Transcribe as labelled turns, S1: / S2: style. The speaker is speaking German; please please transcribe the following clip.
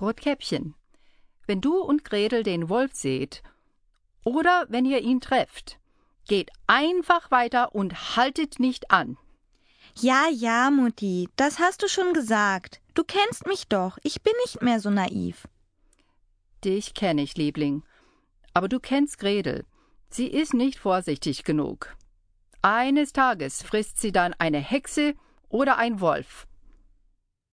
S1: Rotkäppchen, wenn du und Gretel den Wolf seht oder wenn ihr ihn trefft, geht einfach weiter und haltet nicht an.
S2: Ja, ja, Mutti, das hast du schon gesagt. Du kennst mich doch, ich bin nicht mehr so naiv.
S1: Dich kenne ich, Liebling. Aber du kennst Gretel. Sie ist nicht vorsichtig genug. Eines Tages frisst sie dann eine Hexe oder ein Wolf.